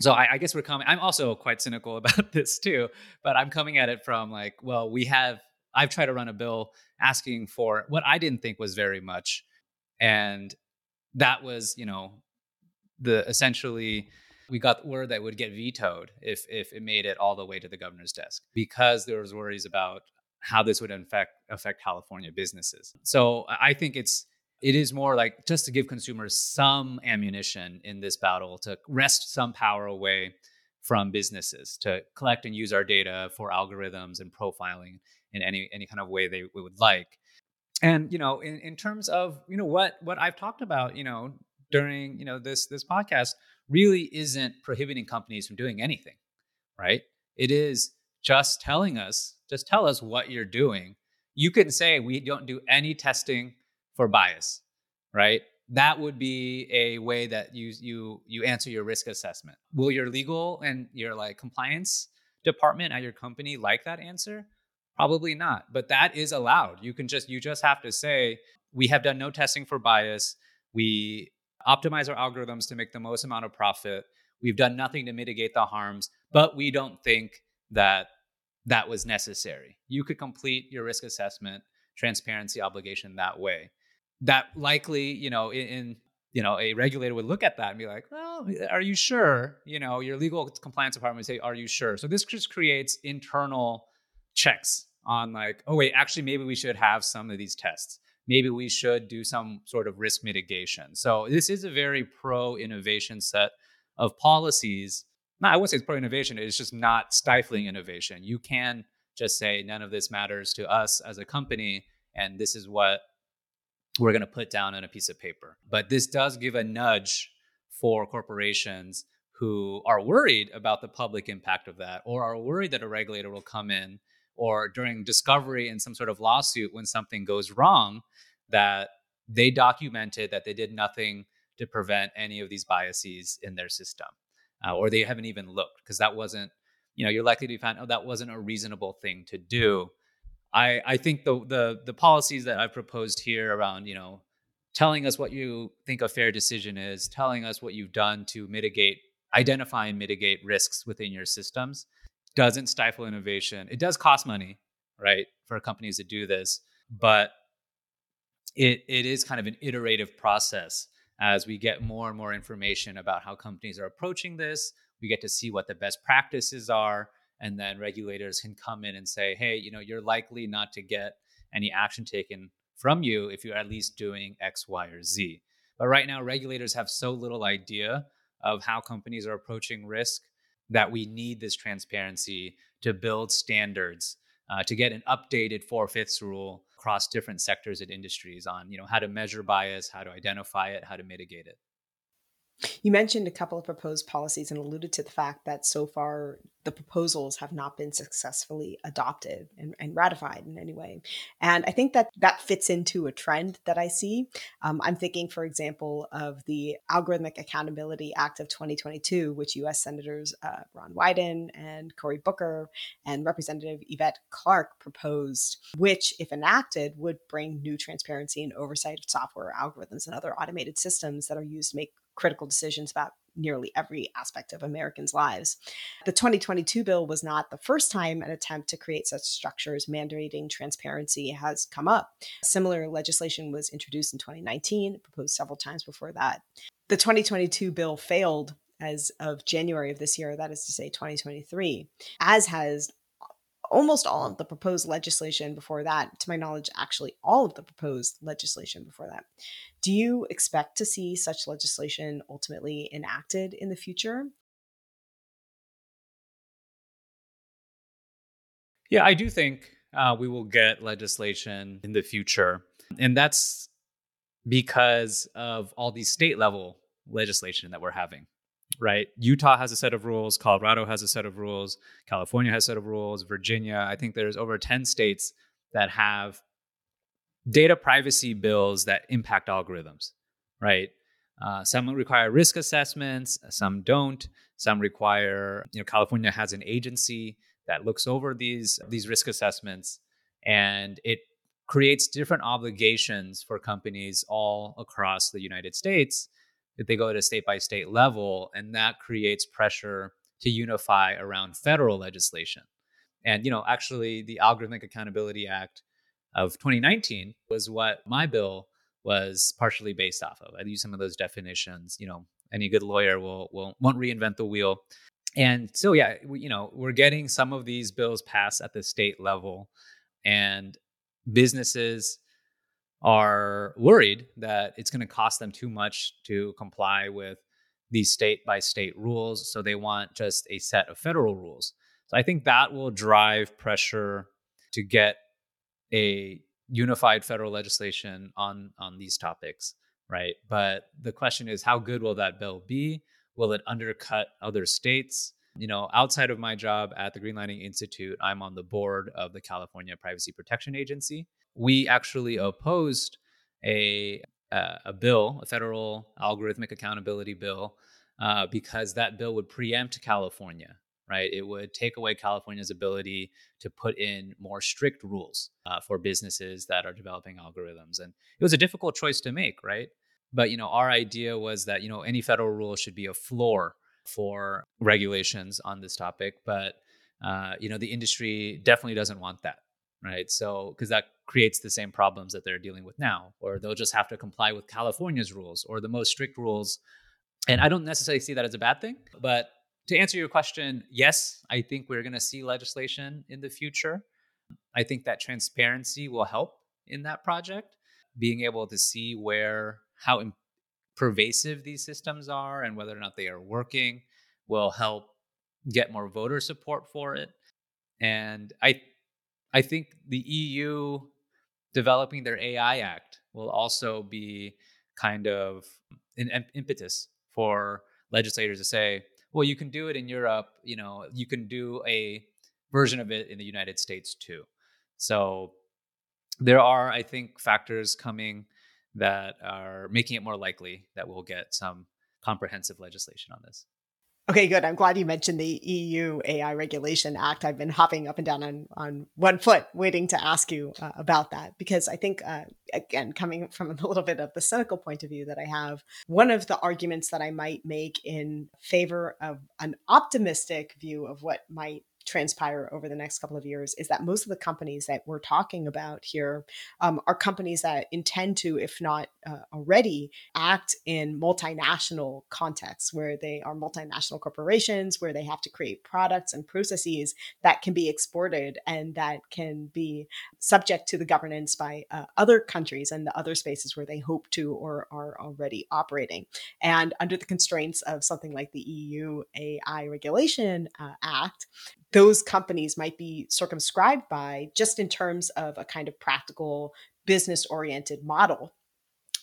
So I, I guess we're coming. I'm also quite cynical about this too, but I'm coming at it from like, well, we have. I've tried to run a bill asking for what I didn't think was very much, and that was, you know, the essentially we got word that would get vetoed if if it made it all the way to the governor's desk because there was worries about how this would affect affect California businesses. So I think it's it is more like just to give consumers some ammunition in this battle to wrest some power away from businesses to collect and use our data for algorithms and profiling in any any kind of way they would like. And you know, in, in terms of you know what what I've talked about, you know, during you know this this podcast really isn't prohibiting companies from doing anything, right? It is just telling us, just tell us what you're doing. You can say we don't do any testing for bias, right? That would be a way that you you you answer your risk assessment. Will your legal and your like compliance department at your company like that answer? Probably not, but that is allowed. You can just you just have to say we have done no testing for bias. We optimize our algorithms to make the most amount of profit. We've done nothing to mitigate the harms, but we don't think that that was necessary. You could complete your risk assessment transparency obligation that way. That likely, you know, in, in, you know, a regulator would look at that and be like, "Well, are you sure?" You know, your legal compliance department would say, "Are you sure?" So this just creates internal checks on like, "Oh wait, actually maybe we should have some of these tests. Maybe we should do some sort of risk mitigation." So this is a very pro innovation set of policies not, I wouldn't say it's pro innovation. It's just not stifling innovation. You can just say none of this matters to us as a company, and this is what we're going to put down on a piece of paper. But this does give a nudge for corporations who are worried about the public impact of that, or are worried that a regulator will come in, or during discovery in some sort of lawsuit when something goes wrong, that they documented that they did nothing to prevent any of these biases in their system uh, or they haven't even looked because that wasn't you know you're likely to be found oh that wasn't a reasonable thing to do. I i think the the the policies that i've proposed here around you know telling us what you think a fair decision is telling us what you've done to mitigate identify and mitigate risks within your systems doesn't stifle innovation. It does cost money right for companies to do this but it it is kind of an iterative process as we get more and more information about how companies are approaching this, we get to see what the best practices are and then regulators can come in and say hey you know you're likely not to get any action taken from you if you're at least doing x y or z. But right now regulators have so little idea of how companies are approaching risk that we need this transparency to build standards uh, to get an updated four fifths rule across different sectors and industries on you know how to measure bias how to identify it how to mitigate it you mentioned a couple of proposed policies and alluded to the fact that so far the proposals have not been successfully adopted and, and ratified in any way. And I think that that fits into a trend that I see. Um, I'm thinking, for example, of the Algorithmic Accountability Act of 2022, which US Senators uh, Ron Wyden and Cory Booker and Representative Yvette Clarke proposed, which, if enacted, would bring new transparency and oversight of software algorithms and other automated systems that are used to make critical decisions about nearly every aspect of Americans' lives. The 2022 bill was not the first time an attempt to create such structures mandating transparency has come up. Similar legislation was introduced in 2019, proposed several times before that. The 2022 bill failed as of January of this year, that is to say 2023, as has almost all of the proposed legislation before that. To my knowledge, actually, all of the proposed legislation before that. Do you expect to see such legislation ultimately enacted in the future? Yeah, I do think uh, we will get legislation in the future. And that's because of all these state level legislation that we're having right? Utah has a set of rules, Colorado has a set of rules, California has a set of rules, Virginia. I think there's over 10 states that have data privacy bills that impact algorithms, right? Uh, some require risk assessments, some don't. Some require, you know, California has an agency that looks over these these risk assessments, and it creates different obligations for companies all across the United States if they go at a state by state level, and that creates pressure to unify around federal legislation. And you know, actually, the Algorithmic Accountability Act of 2019 was what my bill was partially based off of. I use some of those definitions. You know, any good lawyer will will won't reinvent the wheel. And so, yeah, we, you know, we're getting some of these bills passed at the state level, and businesses are worried that it's going to cost them too much to comply with these state by state rules. So they want just a set of federal rules. So I think that will drive pressure to get a unified federal legislation on on these topics, right? But the question is how good will that bill be? Will it undercut other states? You know, outside of my job at the Greenlining Institute, I'm on the board of the California Privacy Protection Agency we actually opposed a uh, a bill, a federal algorithmic accountability bill, uh, because that bill would preempt California. Right, it would take away California's ability to put in more strict rules uh, for businesses that are developing algorithms, and it was a difficult choice to make. Right, but you know, our idea was that you know any federal rule should be a floor for regulations on this topic, but uh, you know the industry definitely doesn't want that right? So, because that creates the same problems that they're dealing with now, or they'll just have to comply with California's rules or the most strict rules. And I don't necessarily see that as a bad thing. But to answer your question, yes, I think we're going to see legislation in the future. I think that transparency will help in that project, being able to see where, how pervasive these systems are and whether or not they are working will help get more voter support for it. And I I think the EU developing their AI Act will also be kind of an impetus for legislators to say, well, you can do it in Europe, you know, you can do a version of it in the United States too. So there are, I think, factors coming that are making it more likely that we'll get some comprehensive legislation on this. Okay, good. I'm glad you mentioned the EU AI Regulation Act. I've been hopping up and down on, on one foot waiting to ask you uh, about that because I think, uh, again, coming from a little bit of the cynical point of view that I have, one of the arguments that I might make in favor of an optimistic view of what might transpire over the next couple of years is that most of the companies that we're talking about here um, are companies that intend to, if not uh, already, act in multinational contexts where they are multinational corporations, where they have to create products and processes that can be exported and that can be subject to the governance by uh, other countries and the other spaces where they hope to or are already operating. And under the constraints of something like the EU AI Regulation uh, Act, those companies might be circumscribed by just in terms of a kind of practical business oriented model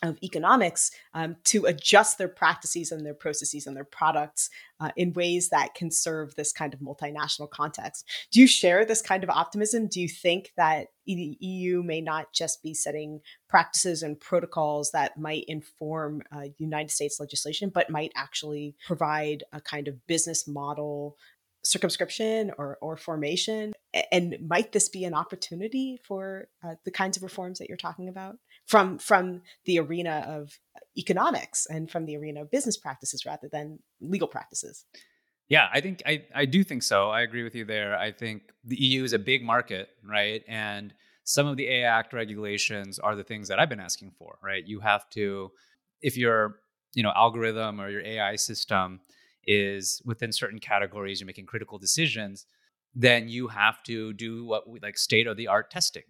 of economics um, to adjust their practices and their processes and their products uh, in ways that can serve this kind of multinational context. Do you share this kind of optimism? Do you think that the EU may not just be setting practices and protocols that might inform uh, United States legislation, but might actually provide a kind of business model circumscription or, or formation? And might this be an opportunity for uh, the kinds of reforms that you're talking about from from the arena of economics and from the arena of business practices rather than legal practices? Yeah, I think I, I do think so. I agree with you there. I think the EU is a big market, right? And some of the AI Act regulations are the things that I've been asking for, right? You have to, if your you know algorithm or your AI system is within certain categories, you're making critical decisions, then you have to do what we like state of the art testing,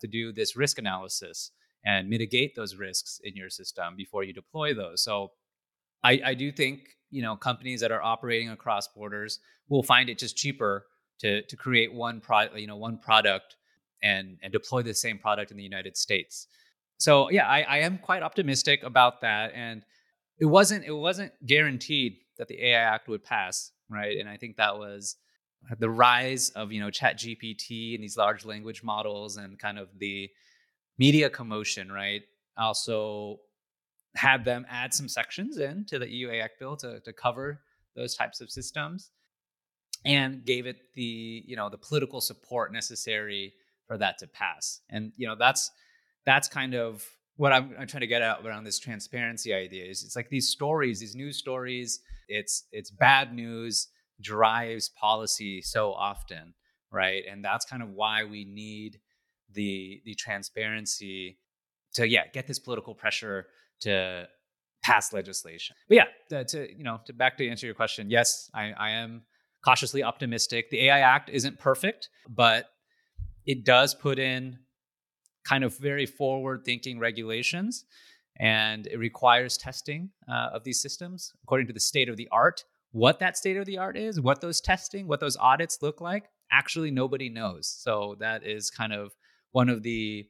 to do this risk analysis and mitigate those risks in your system before you deploy those. So I, I do think you know companies that are operating across borders will find it just cheaper to to create one product, you know, one product and and deploy the same product in the United States. So yeah, I, I am quite optimistic about that. And it wasn't it wasn't guaranteed that the AI Act would pass, right? And I think that was uh, the rise of you know Chat GPT and these large language models and kind of the media commotion, right? Also had them add some sections in to the EU AI Act bill to, to cover those types of systems and gave it the you know the political support necessary for that to pass and you know that's that's kind of what I'm, I'm, trying to get at around this transparency idea is it's like these stories, these news stories, it's it's bad news drives policy so often, right? And that's kind of why we need the the transparency to yeah get this political pressure to pass legislation. But yeah, to you know to back to answer your question, yes, I, I am cautiously optimistic. The AI Act isn't perfect, but it does put in kind of very forward thinking regulations and it requires testing uh, of these systems according to the state of the art. What that state of the art is what those testing what those audits look like actually nobody knows. So that is kind of one of the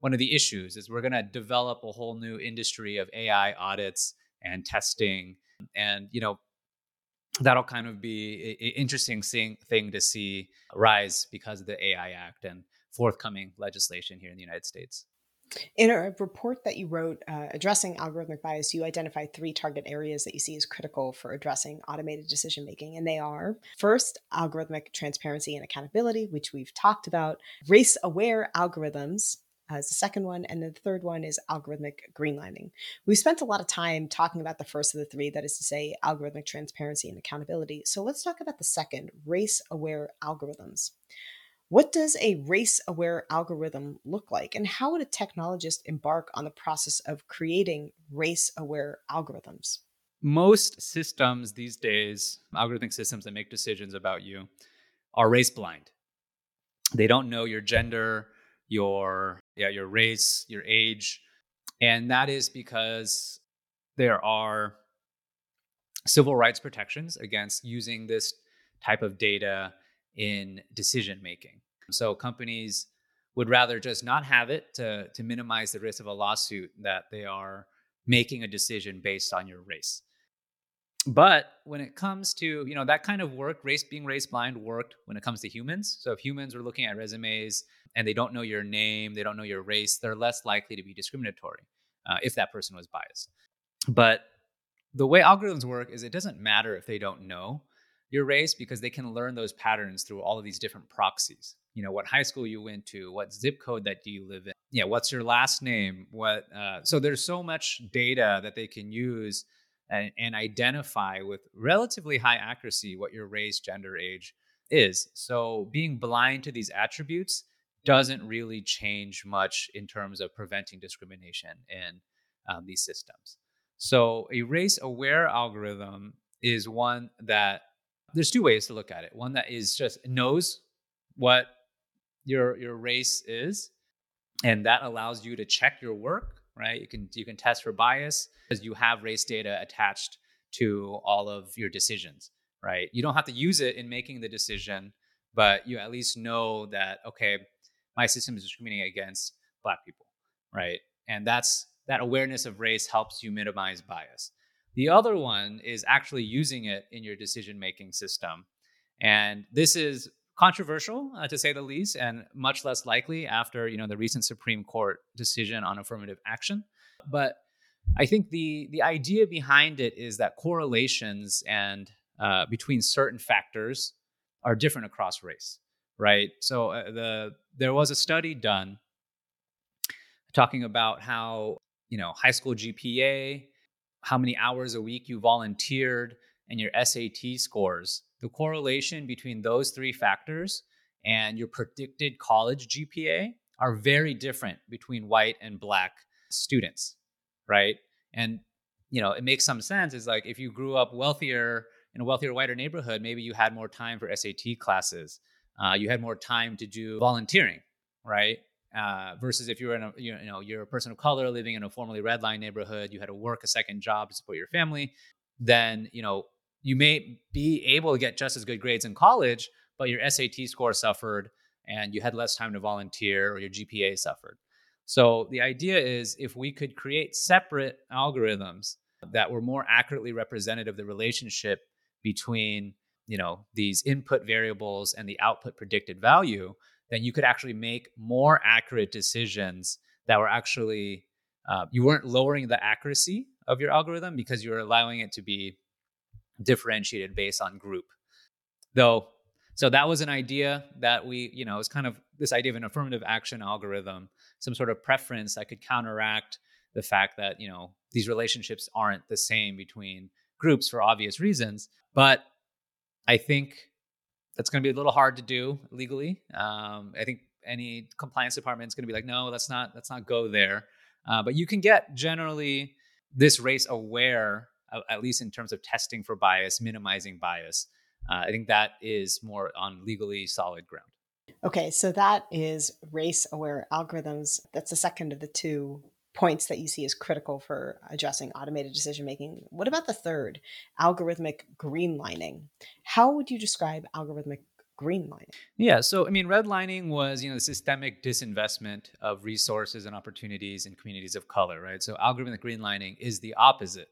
one of the issues is we're going to develop a whole new industry of ai audits and testing. And you know that'll kind of be an interesting thing to see rise because of the ai act and forthcoming legislation here in the United States. In a report that you wrote uh, addressing algorithmic bias, you identify three target areas that you see as critical for addressing automated decision making. And they are first, algorithmic transparency and accountability, which we've talked about, race aware algorithms, as the second one. And the third one is algorithmic greenlining. We spent a lot of time talking about the first of the three, that is to say, algorithmic transparency and accountability. So let's talk about the second race aware algorithms. What does a race aware algorithm look like? And how would a technologist embark on the process of creating race aware algorithms? Most systems these days, algorithmic systems that make decisions about you, are race blind. They don't know your gender, your yeah, your race, your age, and that is because there are civil rights protections against using this type of data in decision making. So companies would rather just not have it to, to minimize the risk of a lawsuit that they are making a decision based on your race. But when it comes to, you know, that kind of work, race being race blind worked when it comes to humans. So if humans are looking at resumes and they don't know your name, they don't know your race, they're less likely to be discriminatory uh, if that person was biased. But the way algorithms work is it doesn't matter if they don't know your race because they can learn those patterns through all of these different proxies. You know, what high school you went to, what zip code that do you live in, yeah, what's your last name, what. Uh, so there's so much data that they can use and, and identify with relatively high accuracy what your race, gender, age is. So being blind to these attributes doesn't really change much in terms of preventing discrimination in um, these systems. So a race aware algorithm is one that there's two ways to look at it. One that is just knows what your your race is, and that allows you to check your work. Right, you can you can test for bias because you have race data attached to all of your decisions. Right, you don't have to use it in making the decision, but you at least know that okay, my system is discriminating against Black people. Right, and that's that awareness of race helps you minimize bias. The other one is actually using it in your decision making system. And this is controversial uh, to say the least and much less likely after you know the recent supreme court decision on affirmative action but i think the the idea behind it is that correlations and uh, between certain factors are different across race right so uh, the there was a study done talking about how you know high school gpa how many hours a week you volunteered, and your SAT scores. The correlation between those three factors and your predicted college GPA are very different between white and black students, right? And you know, it makes some sense. Is like if you grew up wealthier in a wealthier, whiter neighborhood, maybe you had more time for SAT classes. Uh, you had more time to do volunteering, right? Uh, versus if you're in a you know you're a person of color living in a formerly red line neighborhood, you had to work a second job to support your family, then you know you may be able to get just as good grades in college, but your SAT score suffered and you had less time to volunteer or your GPA suffered. So the idea is if we could create separate algorithms that were more accurately representative of the relationship between you know these input variables and the output predicted value then you could actually make more accurate decisions that were actually uh, you weren't lowering the accuracy of your algorithm because you were allowing it to be differentiated based on group. Though so that was an idea that we you know it's kind of this idea of an affirmative action algorithm some sort of preference that could counteract the fact that you know these relationships aren't the same between groups for obvious reasons. But i think that's going to be a little hard to do legally. Um, I think any compliance department is going to be like, no, let's not let's not go there. Uh, but you can get generally this race aware, at least in terms of testing for bias, minimizing bias. Uh, I think that is more on legally solid ground. Okay, so that is race aware algorithms. That's the second of the two points that you see as critical for addressing automated decision making. What about the third, algorithmic greenlining? How would you describe algorithmic greenlining? Yeah, so I mean, redlining was you know the systemic disinvestment of resources and opportunities in communities of color, right? So algorithmic greenlining is the opposite,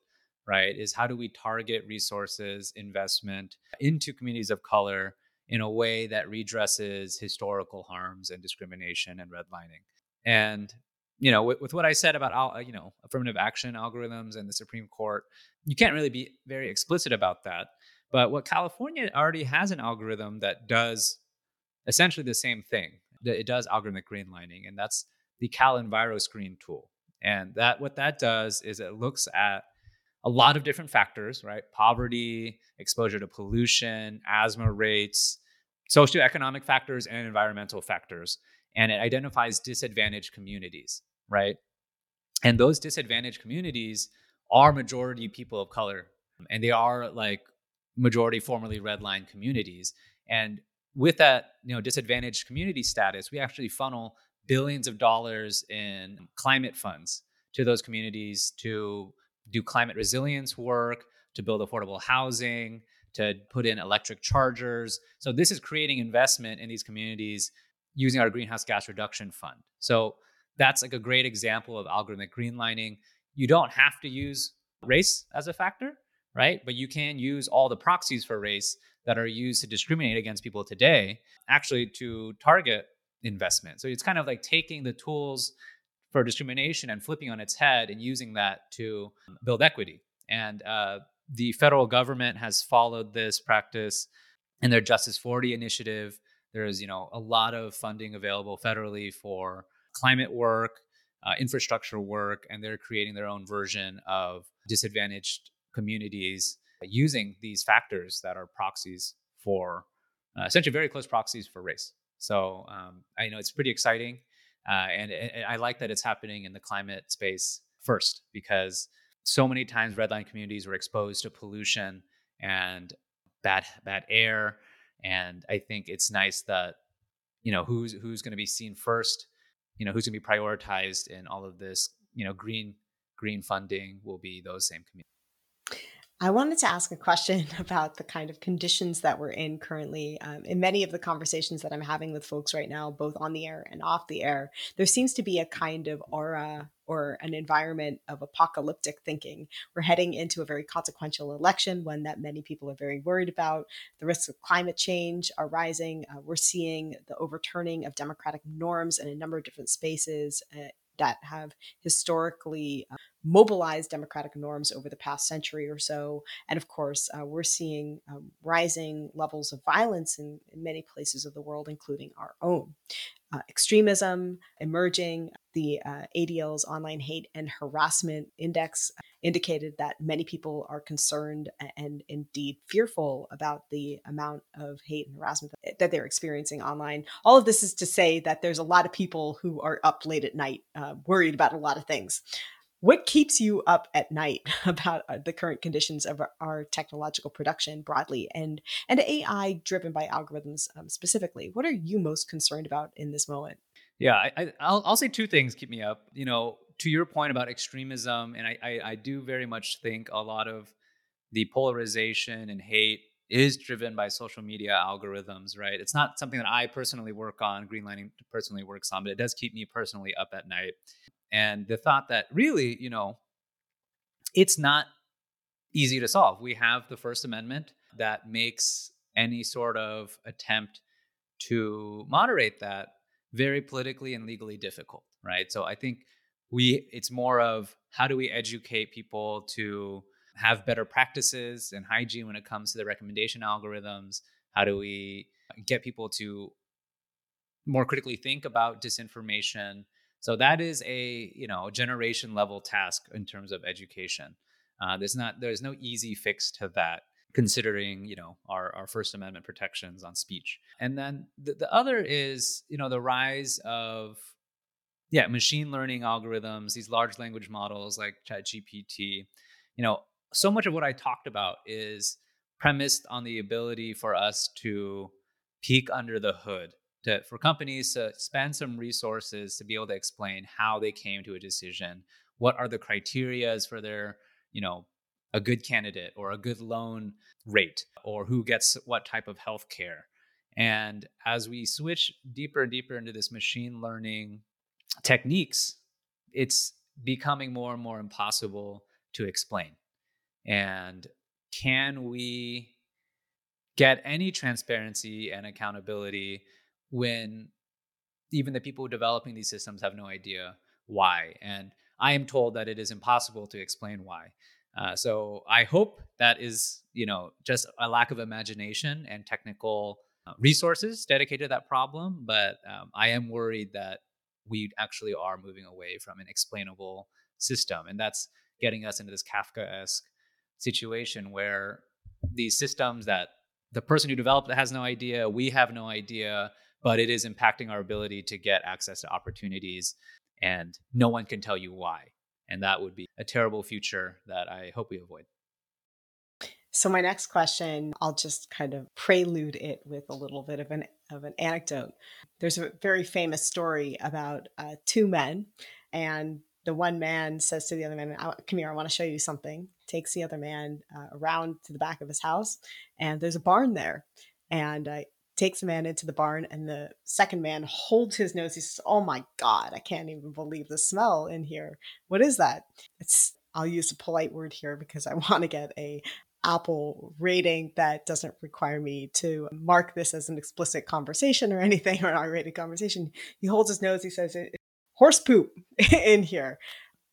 right? Is how do we target resources, investment into communities of color in a way that redresses historical harms and discrimination and redlining. And you know, with, with, what I said about uh, you know affirmative action algorithms and the Supreme Court, you can't really be very explicit about that. But what California already has an algorithm that does essentially the same thing. It does algorithmic greenlining, and that's the Cal EnviroScreen tool. And that what that does is it looks at a lot of different factors, right? Poverty, exposure to pollution, asthma rates, socioeconomic factors, and environmental factors and it identifies disadvantaged communities, right? And those disadvantaged communities are majority people of color, and they are like majority formerly redline communities. And with that, you know, disadvantaged community status, we actually funnel billions of dollars in climate funds to those communities to do climate resilience work, to build affordable housing, to put in electric chargers. So this is creating investment in these communities using our greenhouse gas reduction fund. So that's like a great example of algorithmic greenlining. You don't have to use race as a factor, right? But you can use all the proxies for race that are used to discriminate against people today actually to target investment. So it's kind of like taking the tools for discrimination and flipping on its head and using that to build equity. And uh, the federal government has followed this practice in their Justice 40 initiative. There's you know a lot of funding available federally for climate work, uh, infrastructure work, and they're creating their own version of disadvantaged communities using these factors that are proxies for uh, essentially very close proxies for race. So um, I know it's pretty exciting, uh, and, and I like that it's happening in the climate space first because so many times redline communities were exposed to pollution and bad bad air, and I think it's nice that you know who's who's going to be seen first, you know who's going to be prioritized in all of this, you know green green funding will be those same communities. I wanted to ask a question about the kind of conditions that we're in currently. Um, in many of the conversations that I'm having with folks right now, both on the air and off the air, there seems to be a kind of aura or an environment of apocalyptic thinking. We're heading into a very consequential election, one that many people are very worried about. The risks of climate change are rising. Uh, we're seeing the overturning of democratic norms in a number of different spaces. Uh, that have historically uh, mobilized democratic norms over the past century or so. And of course, uh, we're seeing um, rising levels of violence in, in, many places of the world, including our own. Uh, extremism emerging. The uh, ADL's online hate and harassment index indicated that many people are concerned and indeed fearful about the amount of hate and harassment that they're experiencing online. All of this is to say that there's a lot of people who are up late at night, uh, worried about a lot of things what keeps you up at night about uh, the current conditions of our, technological production broadly and and ai driven by algorithms um, specifically? What are you most concerned about in this moment? Yeah I, will I'll say two things keep me up. You know to your point about extremism and I, I i do very much think a lot of the polarization and hate is driven by social media algorithms, right? It's not something that I personally work on, Greenlining personally works on, but it does keep me personally up at night and the thought that really, you know, it's not easy to solve. We have the First Amendment that makes any sort of attempt to moderate that very politically and legally difficult, right? So I think we it's more of how do we educate people to have better practices and hygiene when it comes to the recommendation algorithms? How do we get people to more critically think about disinformation so that is a you know generation level task in terms of education. Uh, there's not there's no easy fix to that considering you know our, our first amendment protections on speech and then the, the other is you know the rise of yeah machine learning algorithms these large language models like ChatGPT you know so much of what i talked about is premised on the ability for us to peek under the hood to, for companies to spend some resources to be able to explain how they came to a decision. What are the criterias for their you know a good candidate or a good loan rate or who gets what type of health care? And as we switch deeper and deeper into this machine learning techniques it's becoming more and more impossible to explain. And can we get any transparency and accountability when even the people developing these systems have no idea why. And I am told that it is impossible to explain why. Uh, so I hope that is, you know, just a lack of imagination and technical uh, resources dedicated to that problem. But um, I am worried that we actually are moving away from an explainable system, and that's getting us into this Kafka-esque situation where these systems that the person who developed it has no idea, we have no idea, but it is impacting our ability to get access to opportunities and no one can tell you why and that would be a terrible future that i hope we avoid. So my next question i'll just kind of prelude it with a little bit of an of an anecdote. There's a very famous story about uh, two men and the one man says to the other man come here i want to show you something. Takes the other man uh, around to the back of his house and there's a barn there and uh, takes a man into the barn and the second man holds his nose. He says oh my god i can't even believe the smell in here. What is that? It's i'll use a polite word here because i want to get a apple rating that doesn't require me to mark this as an explicit conversation or anything or an r-rated conversation. He holds his nose. He says horse poop in here.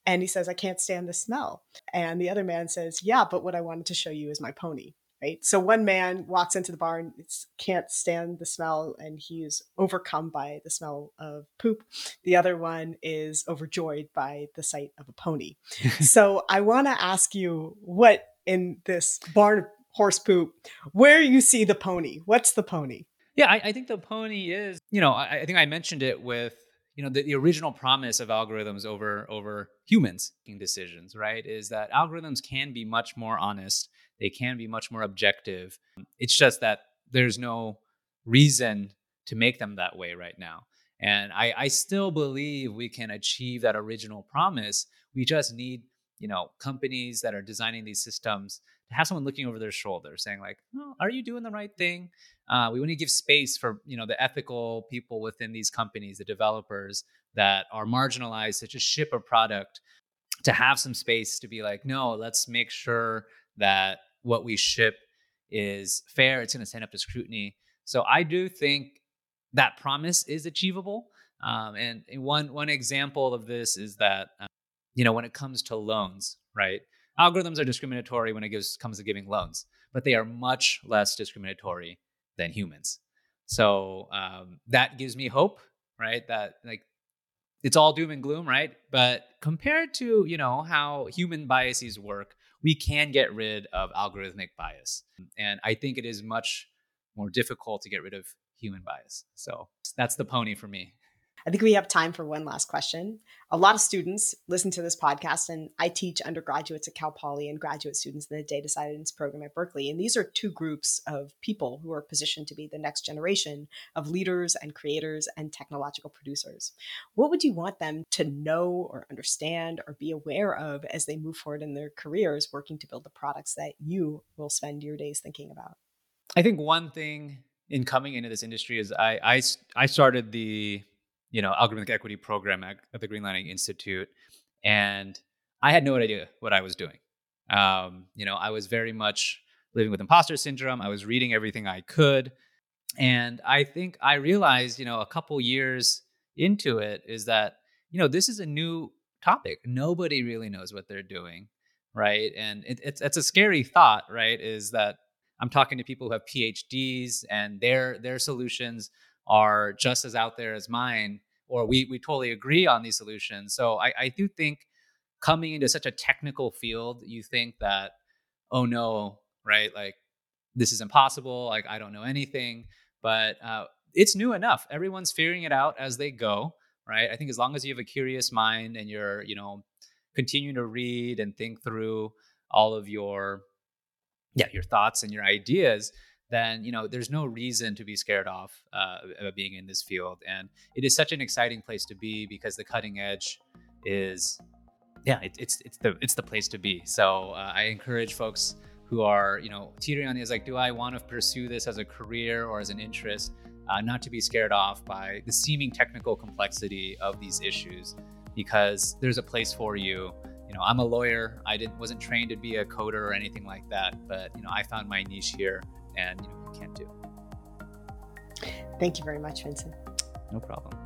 And he says i can't stand the smell. And the other man says yeah but what i wanted to show you is my pony right? So one man walks into the barn, can't stand the smell, and he's overcome by the smell of poop. The other one is overjoyed by the sight of a pony. so I want to ask you what in this barn horse poop, where you see the pony. What's the pony? Yeah, I, I think the pony is, you know, I, I think I mentioned it with you know the, the original promise of algorithms over over humans making decisions right is that algorithms can be much more honest they can be much more objective it's just that there's no reason to make them that way right now and I, I still believe we can achieve that original promise. We just need, you know, companies that are designing these systems to have someone looking over their shoulder saying like, oh, are you doing the right thing? Uh, we want to give space for, you know, the ethical people within these companies, the developers that are marginalized to just ship a product to have some space to be like, no, let's make sure that what we ship is fair. It's going to stand up to scrutiny. So I do think that promise is achievable. Um, and one one example of this is that um, you know when it comes to loans, right? Algorithms are discriminatory when it gives, comes to giving loans, but they are much less discriminatory than humans. So um, that gives me hope, right? That like it's all doom and gloom, right? But compared to you know how human biases work, we can get rid of algorithmic bias, and I think it is much more difficult to get rid of human bias. So that's the pony for me. I think we have time for one last question. A lot of students listen to this podcast, and I teach undergraduates at Cal Poly and graduate students in the data science program at Berkeley. And these are two groups of people who are positioned to be the next generation of leaders and creators and technological producers. What would you want them to know or understand or be aware of as they move forward in their careers working to build the products that you will spend your days thinking about? I think one thing in coming into this industry is I I, I started the you know algorithmic equity program at, at the Greenlining Institute, and I had no idea what I was doing. Um, you know, I was very much living with imposter syndrome. I was reading everything I could, and I think I realized, you know, a couple years into it is that you know this is a new topic. Nobody really knows what they're doing, right? And it, it's it's a scary thought, right? Is that I'm talking to people who have PhDs and their their solutions are just as out there as mine, or we we totally agree on these solutions. So I, I do think coming into such a technical field, you think that, oh no, right? Like this is impossible. Like I don't know anything. But uh, it's new enough. Everyone's figuring it out as they go, right? I think as long as you have a curious mind and you're, you know, continuing to read and think through all of your yeah your thoughts and your ideas then you know there's no reason to be scared off uh, of being in this field. And it is such an exciting place to be because the cutting edge is yeah it, it's it's the it's the place to be. So uh, i encourage folks who are you know teetering on is like do i want to pursue this as a career or as an interest uh, not to be scared off by the seeming technical complexity of these issues because there's a place for you. You know, I'm a lawyer. I didn't wasn't trained to be a coder or anything like that, but you know, I found my niche here, and you know, you can't do. Thank you very much, Vinhcent. No problem.